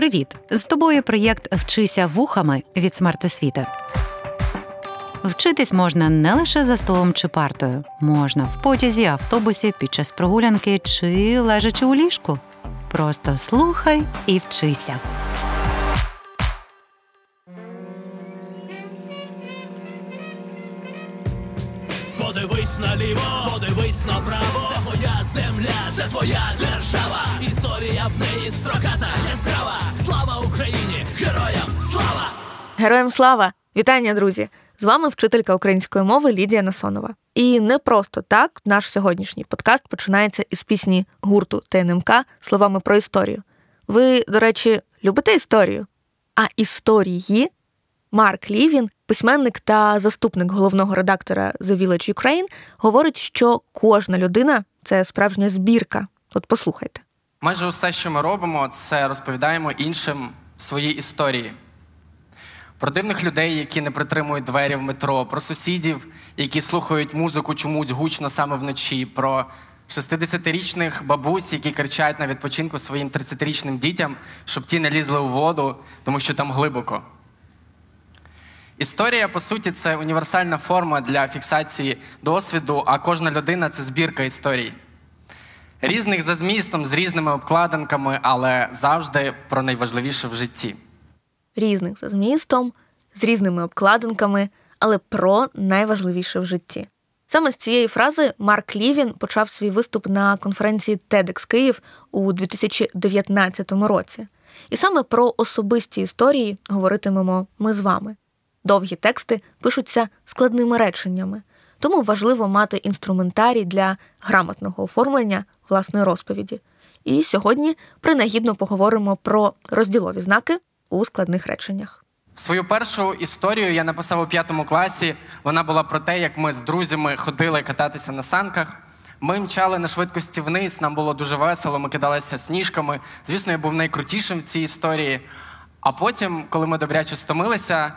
Привіт! З тобою проєкт Вчися вухами від смертосвіти. Вчитись можна не лише за столом чи партою, можна в потязі, автобусі, під час прогулянки чи лежачи у ліжку. Просто слухай і вчися. Подивись наліво, подивись направо. Це твоя земля, це твоя держава. Історія в неї строката, яскрава. Героям слава! Вітання, друзі! З вами вчителька української мови Лідія Насонова. І не просто так наш сьогоднішній подкаст починається із пісні гурту ТНМК словами про історію. Ви, до речі, любите історію? А історії Марк Лівін, письменник та заступник головного редактора The Village Ukraine, говорить, що кожна людина це справжня збірка. От послухайте. Майже усе, що ми робимо, це розповідаємо іншим свої історії. Про дивних людей, які не притримують двері в метро, про сусідів, які слухають музику чомусь гучно саме вночі, про 60-річних бабусь, які кричать на відпочинку своїм 30-річним дітям, щоб ті не лізли у воду, тому що там глибоко. Історія, по суті, це універсальна форма для фіксації досвіду, а кожна людина це збірка історій. Різних за змістом, з різними обкладинками, але завжди про найважливіше в житті. Різних за змістом, з різними обкладинками, але про найважливіше в житті. Саме з цієї фрази Марк Лівін почав свій виступ на конференції TEDx Київ у 2019 році. І саме про особисті історії говоритимемо ми з вами. Довгі тексти пишуться складними реченнями, тому важливо мати інструментарій для грамотного оформлення власної розповіді. І сьогодні принагідно поговоримо про розділові знаки у складних реченнях. Свою першу історію я написав у п'ятому класі. Вона була про те, як ми з друзями ходили кататися на санках. Ми мчали на швидкості вниз, нам було дуже весело, ми кидалися сніжками. Звісно, я був найкрутішим в цій історії. А потім, коли ми добряче стомилися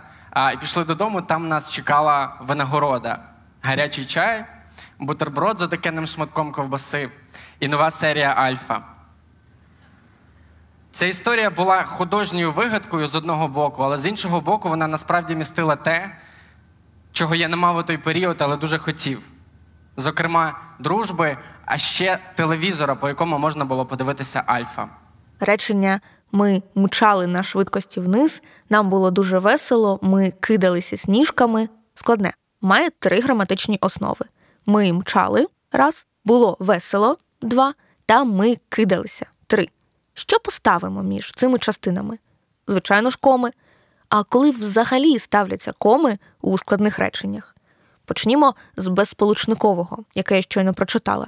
і пішли додому, там нас чекала винагорода: гарячий чай, бутерброд з отакенним шматком ковбаси і нова серія Альфа. Ця історія була художньою вигадкою з одного боку, але з іншого боку, вона насправді містила те, чого я не мав у той період, але дуже хотів. Зокрема, дружби, а ще телевізора, по якому можна було подивитися Альфа. Речення ми мчали на швидкості вниз, нам було дуже весело, ми кидалися сніжками. Складне. Має три граматичні основи: ми мчали раз, було весело два, та ми кидалися три. Що поставимо між цими частинами? Звичайно ж, коми. А коли взагалі ставляться коми у складних реченнях? Почнімо з безсполучникового, яке я щойно прочитала.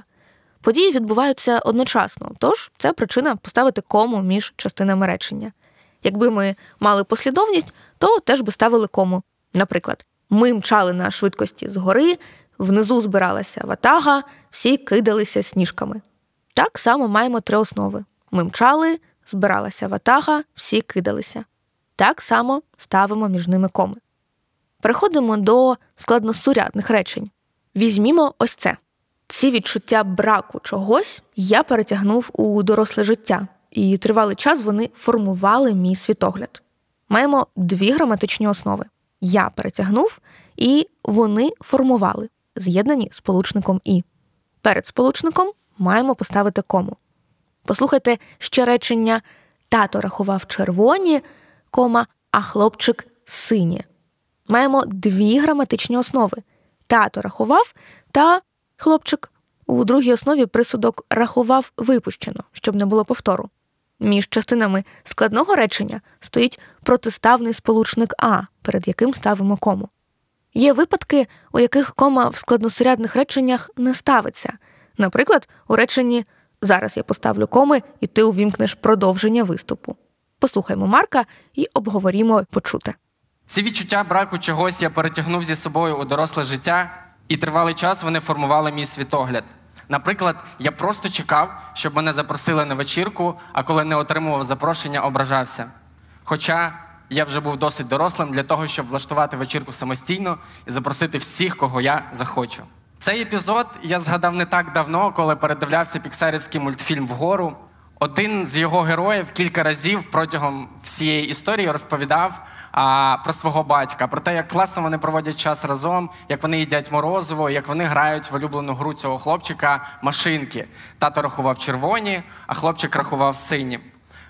Події відбуваються одночасно, тож це причина поставити кому між частинами речення. Якби ми мали послідовність, то теж би ставили кому. Наприклад, ми мчали на швидкості згори, внизу збиралася ватага, всі кидалися сніжками. Так само маємо три основи. Ми мчали, збиралася ватага, всі кидалися. Так само ставимо між ними коми. Переходимо до складносурядних речень. Візьмімо ось це. Ці відчуття браку чогось я перетягнув у доросле життя, і тривалий час вони формували мій світогляд. Маємо дві граматичні основи: я перетягнув, і вони формували, з'єднані сполучником і. Перед сполучником маємо поставити кому. Послухайте ще речення тато рахував червоні, кома, а хлопчик сині. Маємо дві граматичні основи: тато рахував та хлопчик. У другій основі присудок рахував випущено, щоб не було повтору. Між частинами складного речення стоїть протиставний сполучник А, перед яким ставимо кому. Є випадки, у яких кома в складносурядних реченнях не ставиться. Наприклад, у реченні Зараз я поставлю коми, і ти увімкнеш продовження виступу. Послухаймо Марка і обговорімо почуте. Ці відчуття браку чогось я перетягнув зі собою у доросле життя, і тривалий час вони формували мій світогляд. Наприклад, я просто чекав, щоб мене запросили на вечірку, а коли не отримував запрошення, ображався. Хоча я вже був досить дорослим для того, щоб влаштувати вечірку самостійно і запросити всіх, кого я захочу. Цей епізод я згадав не так давно, коли передивлявся піксарівський мультфільм Вгору. Один з його героїв кілька разів протягом всієї історії розповідав а, про свого батька, про те, як класно вони проводять час разом, як вони їдять морозиво, як вони грають в улюблену гру цього хлопчика машинки. Тато рахував червоні, а хлопчик рахував сині.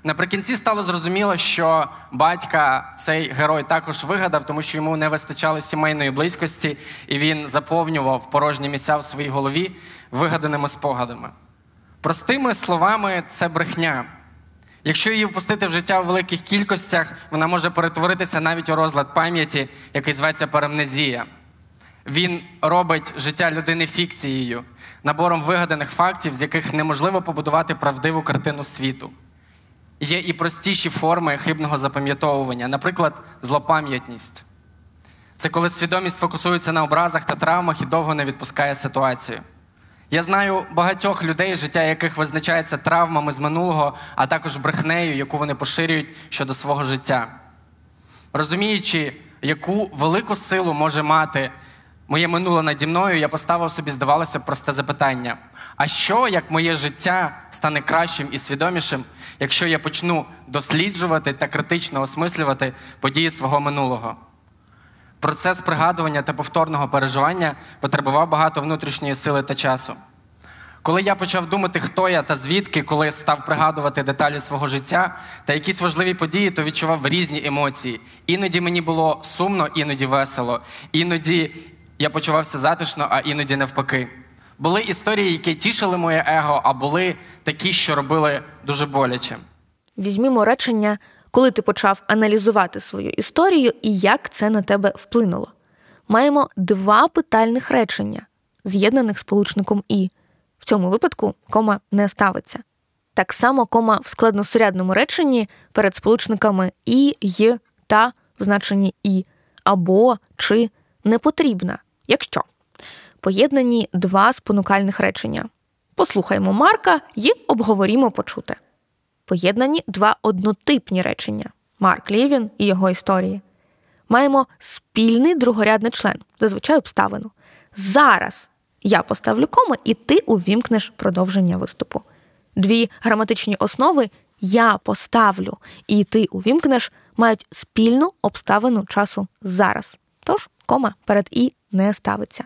Наприкінці стало зрозуміло, що батька цей герой також вигадав, тому що йому не вистачало сімейної близькості, і він заповнював порожні місця в своїй голові вигаданими спогадами. Простими словами, це брехня. Якщо її впустити в життя в великих кількостях, вона може перетворитися навіть у розлад пам'яті, який зветься парамнезія. Він робить життя людини фікцією, набором вигаданих фактів, з яких неможливо побудувати правдиву картину світу. Є і простіші форми хибного запам'ятовування, наприклад, злопам'ятність. Це коли свідомість фокусується на образах та травмах і довго не відпускає ситуацію. Я знаю багатьох людей, життя яких визначається травмами з минулого, а також брехнею, яку вони поширюють щодо свого життя. Розуміючи, яку велику силу може мати моє минуле наді мною, я поставив собі, здавалося, просте запитання: а що, як моє життя стане кращим і свідомішим, якщо я почну досліджувати та критично осмислювати події свого минулого? Процес пригадування та повторного переживання потребував багато внутрішньої сили та часу. Коли я почав думати, хто я та звідки, коли став пригадувати деталі свого життя та якісь важливі події, то відчував різні емоції. Іноді мені було сумно, іноді весело, іноді я почувався затишно, а іноді навпаки. Були історії, які тішили моє его, а були такі, що робили дуже боляче. Візьмімо речення коли ти почав аналізувати свою історію і як це на тебе вплинуло. Маємо два питальних речення, з'єднаних сполучником І. В цьому випадку кома не ставиться. Так само кома в складносурядному реченні перед сполучниками і, й та в значенні і, або чи не потрібна, якщо поєднані два спонукальних речення. Послухаймо Марка і обговорімо почуте поєднані два однотипні речення Марк Лівін і його історії. Маємо спільний другорядний член, зазвичай обставину. Зараз я поставлю кому, і ти увімкнеш продовження виступу. Дві граматичні основи я поставлю, і ти увімкнеш мають спільну обставину часу зараз. Тож кома перед і не ставиться.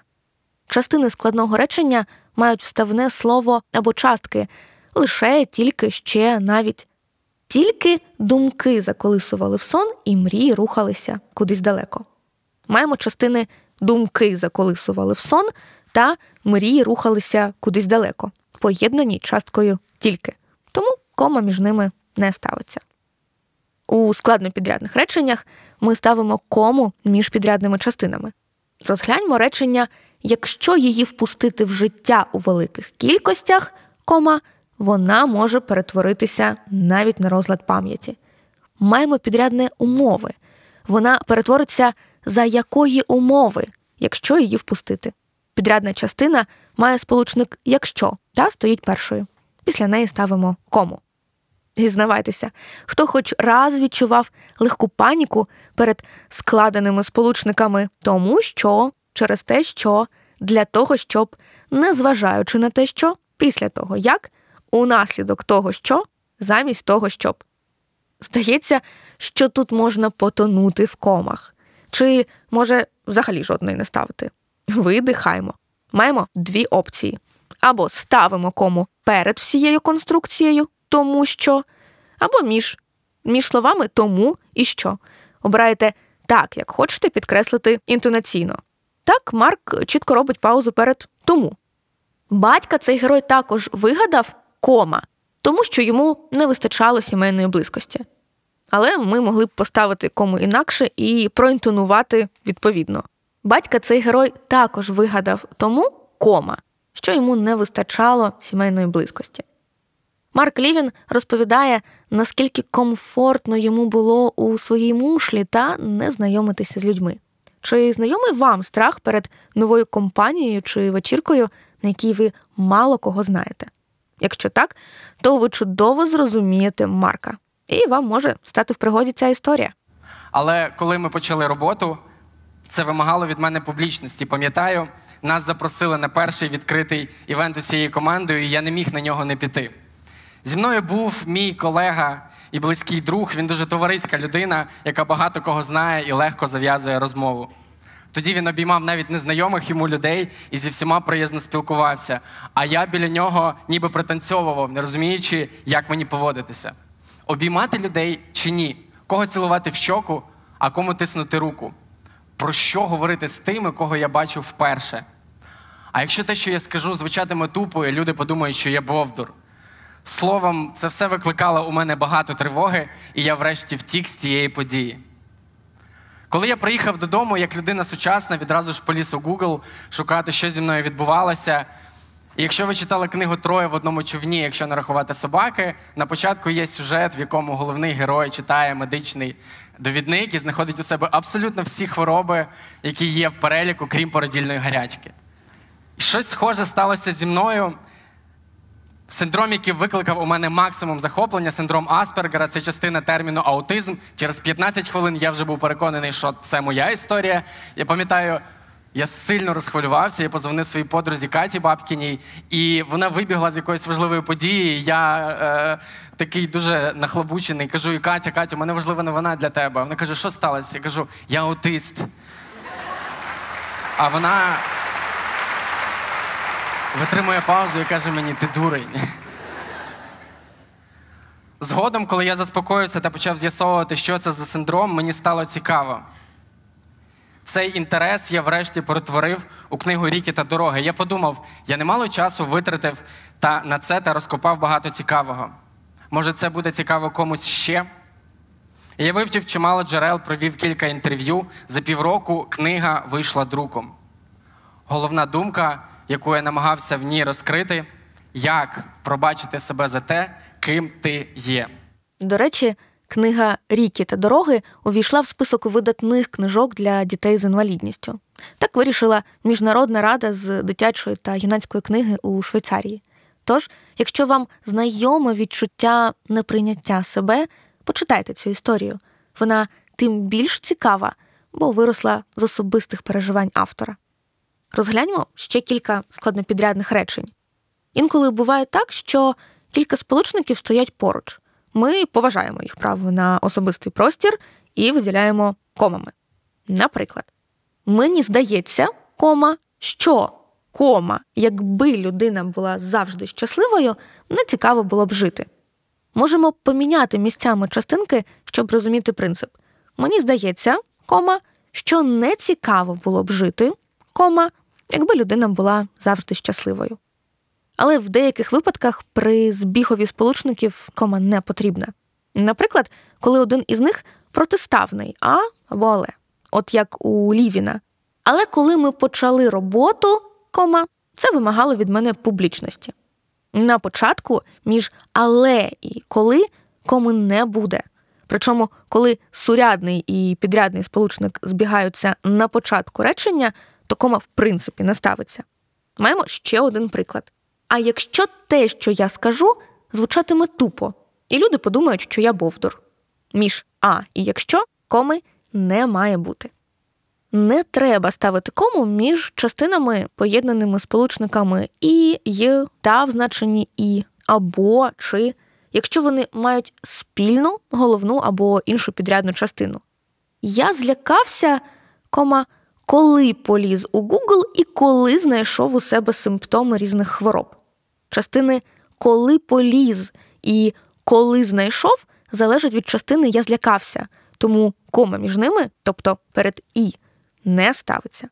Частини складного речення мають вставне слово або частки, лише тільки ще навіть. Тільки думки заколисували в сон, і мрії рухалися кудись далеко. Маємо частини думки заколисували в сон та мрії рухалися кудись далеко, поєднані часткою тільки. Тому кома між ними не ставиться. У складнопідрядних реченнях ми ставимо кому між підрядними частинами. Розгляньмо речення, якщо її впустити в життя у великих кількостях, кома вона може перетворитися навіть на розлад пам'яті. Маємо підрядне умови. Вона перетвориться за якої умови, якщо її впустити. Підрядна частина має сполучник якщо та стоїть першою. Після неї ставимо кому. Зізнавайтеся, хто хоч раз відчував легку паніку перед складеними сполучниками, тому що через те, що для того, щоб, незважаючи на те, що після того, як унаслідок того, що замість того, щоб. Здається, що тут можна потонути в комах, чи, може, взагалі жодної не ставити. Видихаємо. Маємо дві опції: або ставимо кому перед всією конструкцією, тому що, або між між словами тому і що. Обираєте так, як хочете підкреслити інтонаційно. Так, Марк чітко робить паузу перед тому. Батька цей герой також вигадав кома, тому що йому не вистачало сімейної близькості. Але ми могли б поставити кому інакше і проінтонувати відповідно. Батька цей герой також вигадав тому кома, що йому не вистачало сімейної близькості. Марк Лівін розповідає, наскільки комфортно йому було у своїй мушлі та не знайомитися з людьми. Чи знайомий вам страх перед новою компанією чи вечіркою, на якій ви мало кого знаєте? Якщо так, то ви чудово зрозумієте Марка, і вам може стати в пригоді ця історія. Але коли ми почали роботу, це вимагало від мене публічності. Пам'ятаю, нас запросили на перший відкритий івент усією командою, і я не міг на нього не піти. Зі мною був мій колега і близький друг. Він дуже товариська людина, яка багато кого знає і легко зав'язує розмову. Тоді він обіймав навіть незнайомих йому людей і зі всіма приязно спілкувався. А я біля нього ніби пританцьовував, не розуміючи, як мені поводитися. Обіймати людей чи ні? Кого цілувати в щоку, а кому тиснути руку? Про що говорити з тими, кого я бачу вперше? А якщо те, що я скажу, звучатиме тупо, і люди подумають, що я бовдур. Словом, це все викликало у мене багато тривоги, і я врешті втік з цієї події. Коли я приїхав додому, як людина сучасна, відразу ж поліз у Google шукати, що зі мною відбувалося. І якщо ви читали книгу Троє в одному човні, якщо не рахувати собаки, на початку є сюжет, в якому головний герой читає медичний довідник і знаходить у себе абсолютно всі хвороби, які є в переліку, крім породільної гарячки. Щось схоже сталося зі мною. Синдром, який викликав у мене максимум захоплення, синдром Аспергера, це частина терміну аутизм. Через 15 хвилин я вже був переконаний, що це моя історія. Я пам'ятаю, я сильно розхвилювався, я позвонив своїй подрузі Каті Бабкіній, і вона вибігла з якоїсь важливої події. Я е, такий дуже нахлобучений. Кажу: Катя, Катя, у мене важлива новина для тебе. Вона каже, що сталося? Я кажу, я аутист. А вона витримує паузу і каже мені, ти дурень. Згодом, коли я заспокоївся та почав з'ясовувати, що це за синдром, мені стало цікаво. Цей інтерес я врешті перетворив у книгу Ріки та дороги. Я подумав, я немало часу витратив та на це та розкопав багато цікавого. Може, це буде цікаво комусь ще? Я вивчив чимало джерел, провів кілька інтерв'ю. За півроку книга вийшла друком. Головна думка, яку я намагався в ній розкрити, як пробачити себе за те, ким ти є. До речі, книга Ріки та дороги увійшла в список видатних книжок для дітей з інвалідністю. Так вирішила Міжнародна рада з дитячої та юнацької книги у Швейцарії. Тож, якщо вам знайоме відчуття неприйняття себе, почитайте цю історію. Вона тим більш цікава, бо виросла з особистих переживань автора. Розгляньмо ще кілька складнопідрядних речень. Інколи буває так, що кілька сполучників стоять поруч. Ми поважаємо їх право на особистий простір і виділяємо комами. Наприклад, мені здається, кома, що кома, якби людина була завжди щасливою, не цікаво було б жити. Можемо поміняти місцями частинки, щоб розуміти принцип. Мені здається, кома, що не цікаво було б жити, кома, якби людина була завжди щасливою. Але в деяких випадках при збігові сполучників кома не потрібна. Наприклад, коли один із них протиставний а або але, от як у Лівіна. Але коли ми почали роботу, кома, це вимагало від мене публічності. На початку між але і коли коми не буде. Причому, коли сурядний і підрядний сполучник збігаються на початку речення, то кома в принципі не ставиться. Маємо ще один приклад. А якщо те, що я скажу, звучатиме тупо, і люди подумають, що я бовдур. Між а і якщо коми не має бути. Не треба ставити кому між частинами, поєднаними сполучниками і, й, та в значенні і, або чи, якщо вони мають спільну головну або іншу підрядну частину. Я злякався, кома, коли поліз у Google і коли знайшов у себе симптоми різних хвороб. Частини коли поліз і коли знайшов залежать від частини я злякався, тому кома між ними, тобто перед і, не ставиться.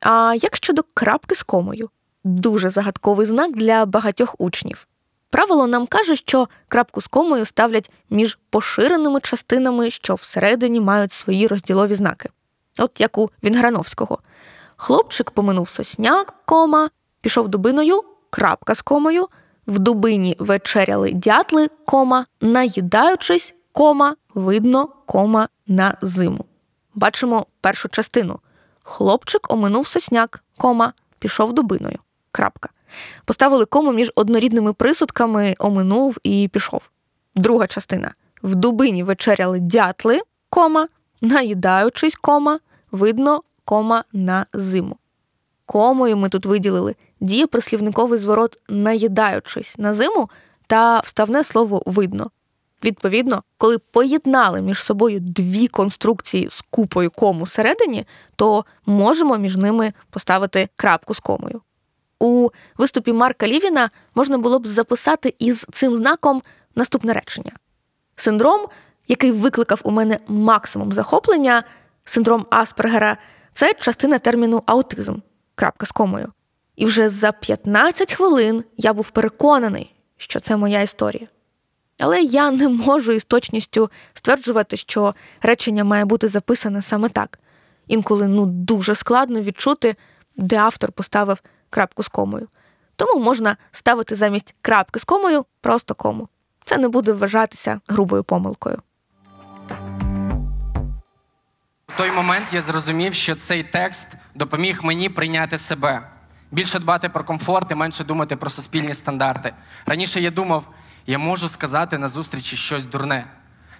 А як щодо крапки з комою? Дуже загадковий знак для багатьох учнів. Правило нам каже, що крапку з комою ставлять між поширеними частинами, що всередині мають свої розділові знаки. От як у Вінграновського. Хлопчик поминув сосняк, кома, пішов дубиною, крапка з комою, в дубині вечеряли дятли, кома, наїдаючись, кома, видно, кома на зиму. Бачимо першу частину. Хлопчик оминув сосняк, кома, пішов дубиною. Крапка. Поставили кому між однорідними присудками, оминув і пішов. Друга частина. В дубині вечеряли дятли, кома, наїдаючись, кома, видно, кома на зиму. Комою ми тут виділили діє прислівниковий зворот наїдаючись на зиму та вставне слово видно. Відповідно, коли поєднали між собою дві конструкції з купою кому всередині, то можемо між ними поставити крапку з комою. У виступі Марка Лівіна можна було б записати із цим знаком наступне речення: синдром, який викликав у мене максимум захоплення, синдром Аспергера, це частина терміну аутизм. крапка з комою. І вже за 15 хвилин я був переконаний, що це моя історія. Але я не можу із точністю стверджувати, що речення має бути записане саме так. Інколи ну дуже складно відчути, де автор поставив крапку з комою. Тому можна ставити замість крапки з комою просто кому. Це не буде вважатися грубою помилкою. У той момент я зрозумів, що цей текст допоміг мені прийняти себе, більше дбати про комфорт і менше думати про суспільні стандарти. Раніше я думав, я можу сказати на зустрічі щось дурне.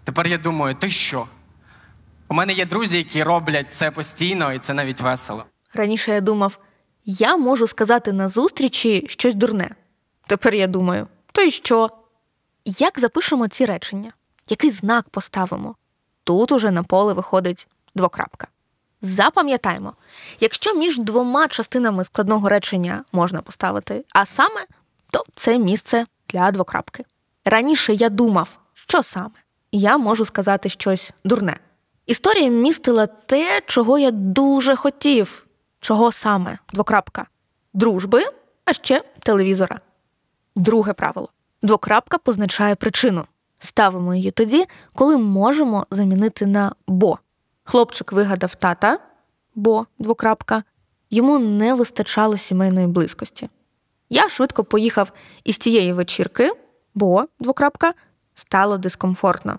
Тепер я думаю, ти що? У мене є друзі, які роблять це постійно, і це навіть весело. Раніше я думав, я можу сказати на зустрічі щось дурне. Тепер я думаю, то й що? Як запишемо ці речення? Який знак поставимо? Тут уже на поле виходить двокрапка. Запам'ятаймо, якщо між двома частинами складного речення можна поставити а саме, то це місце для двокрапки. Раніше я думав, що саме, я можу сказати щось дурне. Історія містила те, чого я дуже хотів, чого саме двокрапка дружби, а ще телевізора. Друге правило: двокрапка позначає причину. Ставимо її тоді, коли можемо замінити на бо. Хлопчик вигадав тата, бо двокрапка, йому не вистачало сімейної близькості. Я швидко поїхав із тієї вечірки, бо двокрапка стало дискомфортно.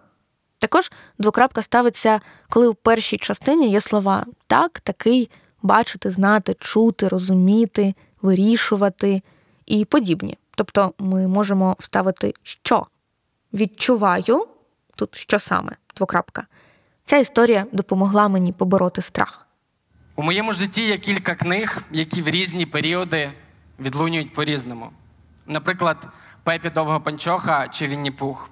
Також двокрапка ставиться, коли у першій частині є слова так, такий, бачити, знати, чути, розуміти, вирішувати і подібні. Тобто ми можемо вставити що. Відчуваю тут що саме двокрапка. Ця історія допомогла мені побороти страх. У моєму житті є кілька книг, які в різні періоди відлунюють по-різному. Наприклад, Пепі Довго Панчоха чи Вінні Пух.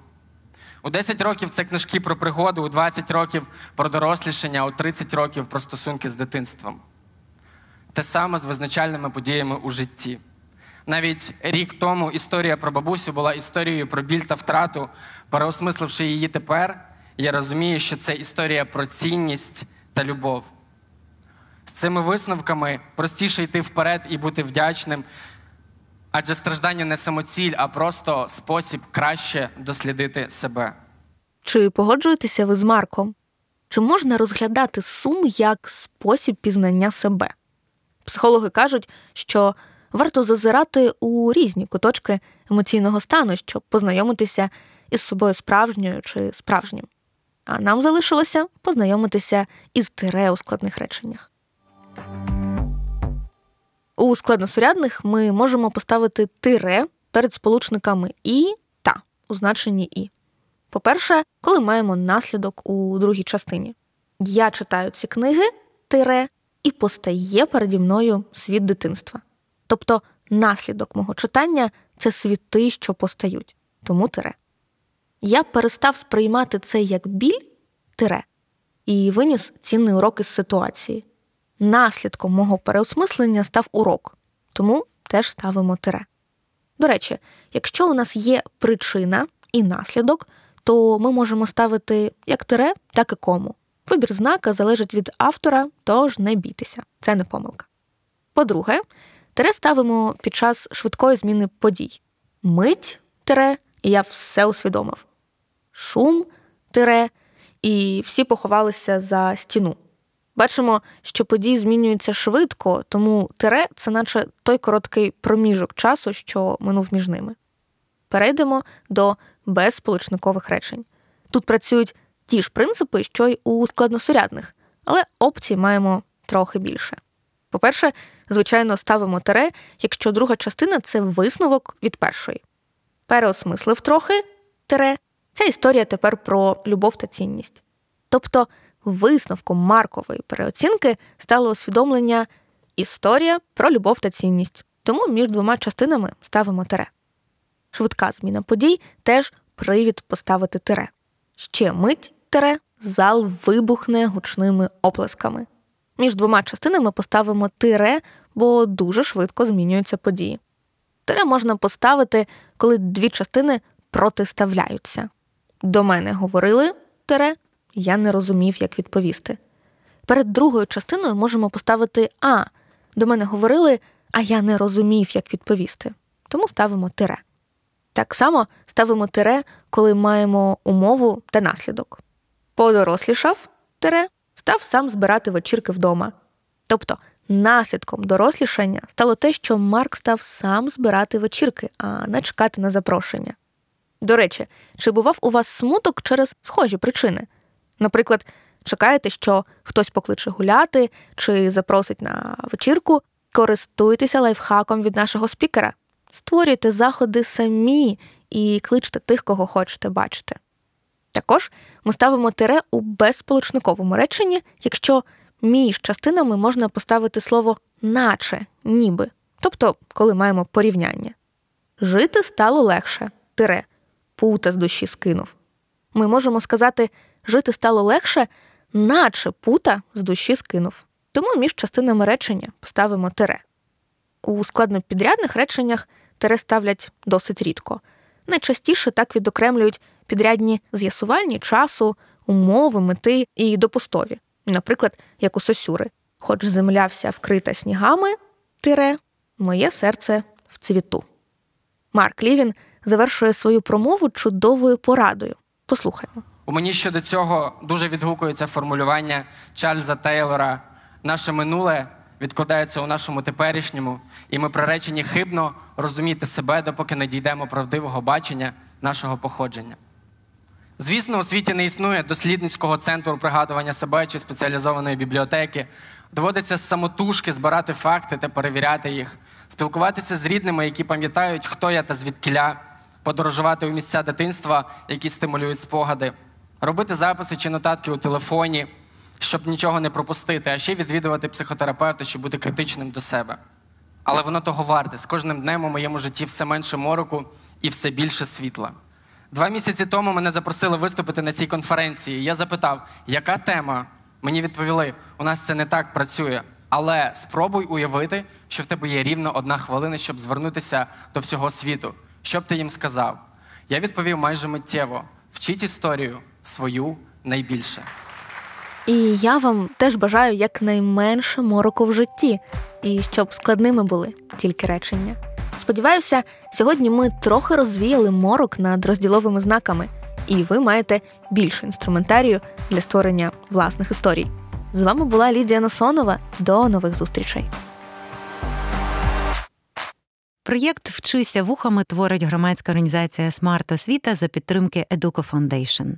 У 10 років це книжки про пригоди, у 20 років про дорослішання, у 30 років про стосунки з дитинством. Те саме з визначальними подіями у житті. Навіть рік тому історія про бабусю була історією про біль та втрату, переосмисливши її тепер, я розумію, що це історія про цінність та любов. З цими висновками простіше йти вперед і бути вдячним, адже страждання не самоціль, а просто спосіб краще дослідити себе. Чи погоджуєтеся ви з Марком? Чи можна розглядати сум як спосіб пізнання себе? Психологи кажуть, що варто зазирати у різні куточки емоційного стану, щоб познайомитися із собою справжньою чи справжнім. А нам залишилося познайомитися із тире у складних реченнях. У складносурядних ми можемо поставити тире перед сполучниками і та у значенні і. По-перше, коли маємо наслідок у другій частині. Я читаю ці книги тире і постає переді мною світ дитинства. Тобто наслідок мого читання це світи, що постають, тому тире. Я перестав сприймати це як біль тире і виніс цінний урок із ситуації. Наслідком мого переосмислення став урок, тому теж ставимо тире. До речі, якщо у нас є причина і наслідок, то ми можемо ставити як тире, так і кому. Вибір знака залежить від автора, тож не бійтеся, це не помилка. По-друге, тире ставимо під час швидкої зміни подій. Мить тире, і я все усвідомив. Шум тире, і всі поховалися за стіну. Бачимо, що події змінюються швидко, тому тире це наче той короткий проміжок часу, що минув між ними. Перейдемо до безсполучникових речень. Тут працюють ті ж принципи, що й у складносурядних, але опцій маємо трохи більше. По-перше, звичайно, ставимо тире, якщо друга частина це висновок від першої. Переосмислив трохи тире, ця історія тепер про любов та цінність. Тобто, висновком маркової переоцінки стало усвідомлення історія про любов та цінність. Тому між двома частинами ставимо тире. Швидка зміна подій теж привід поставити тире. Ще мить тире, зал вибухне гучними оплесками. Між двома частинами поставимо тире, бо дуже швидко змінюються події. Тире можна поставити, коли дві частини протиставляються. До мене говорили тире, я не розумів, як відповісти. Перед другою частиною можемо поставити А. До мене говорили, а я не розумів, як відповісти. Тому ставимо тире. Так само ставимо тире, коли маємо умову та наслідок. Подорослішав тире, став сам збирати вечірки вдома. Тобто наслідком дорослішання стало те, що Марк став сам збирати вечірки, а не чекати на запрошення. До речі, чи бував у вас смуток через схожі причини? Наприклад, чекаєте, що хтось покличе гуляти чи запросить на вечірку, користуйтеся лайфхаком від нашого спікера, створюйте заходи самі і кличте тих, кого хочете бачити. Також ми ставимо тире у безсполучниковому реченні, якщо між частинами можна поставити слово наче, ніби, тобто, коли маємо порівняння. Жити стало легше, тире, пута з душі скинув. Ми можемо сказати, жити стало легше, наче пута з душі скинув. Тому між частинами речення ставимо тире. У складнопідрядних реченнях тире ставлять досить рідко. Найчастіше так відокремлюють підрядні з'ясувальні часу, умови, мети і допустові, наприклад, як у сосюри. Хоч земля вся вкрита снігами, тире, моє серце в цвіту. Марк Лівін завершує свою промову чудовою порадою. Послухаймо. У мені щодо цього дуже відгукується формулювання Чарльза Тейлора Наше минуле відкладається у нашому теперішньому, і ми приречені хибно розуміти себе, допоки не дійдемо правдивого бачення нашого походження. Звісно, у світі не існує дослідницького центру пригадування себе чи спеціалізованої бібліотеки. Доводиться з самотужки збирати факти та перевіряти їх, спілкуватися з рідними, які пам'ятають, хто я та звідкіля, подорожувати у місця дитинства, які стимулюють спогади, робити записи чи нотатки у телефоні, щоб нічого не пропустити, а ще відвідувати психотерапевта, щоб бути критичним до себе. Але воно того варте. З кожним днем у моєму житті все менше мороку і все більше світла. Два місяці тому мене запросили виступити на цій конференції. Я запитав, яка тема? Мені відповіли, у нас це не так працює. Але спробуй уявити, що в тебе є рівно одна хвилина, щоб звернутися до всього світу. Що б ти їм сказав? Я відповів майже миттєво: вчіть історію свою найбільше. І я вам теж бажаю якнайменше мороку в житті, і щоб складними були тільки речення. Сподіваюся, сьогодні ми трохи розвіяли морок над розділовими знаками, і ви маєте більше інструментарію для створення власних історій. З вами була Лідія Носонова. До нових зустрічей. Проєкт Вчися вухами творить громадська організація Смарт Освіта за підтримки Educo Foundation.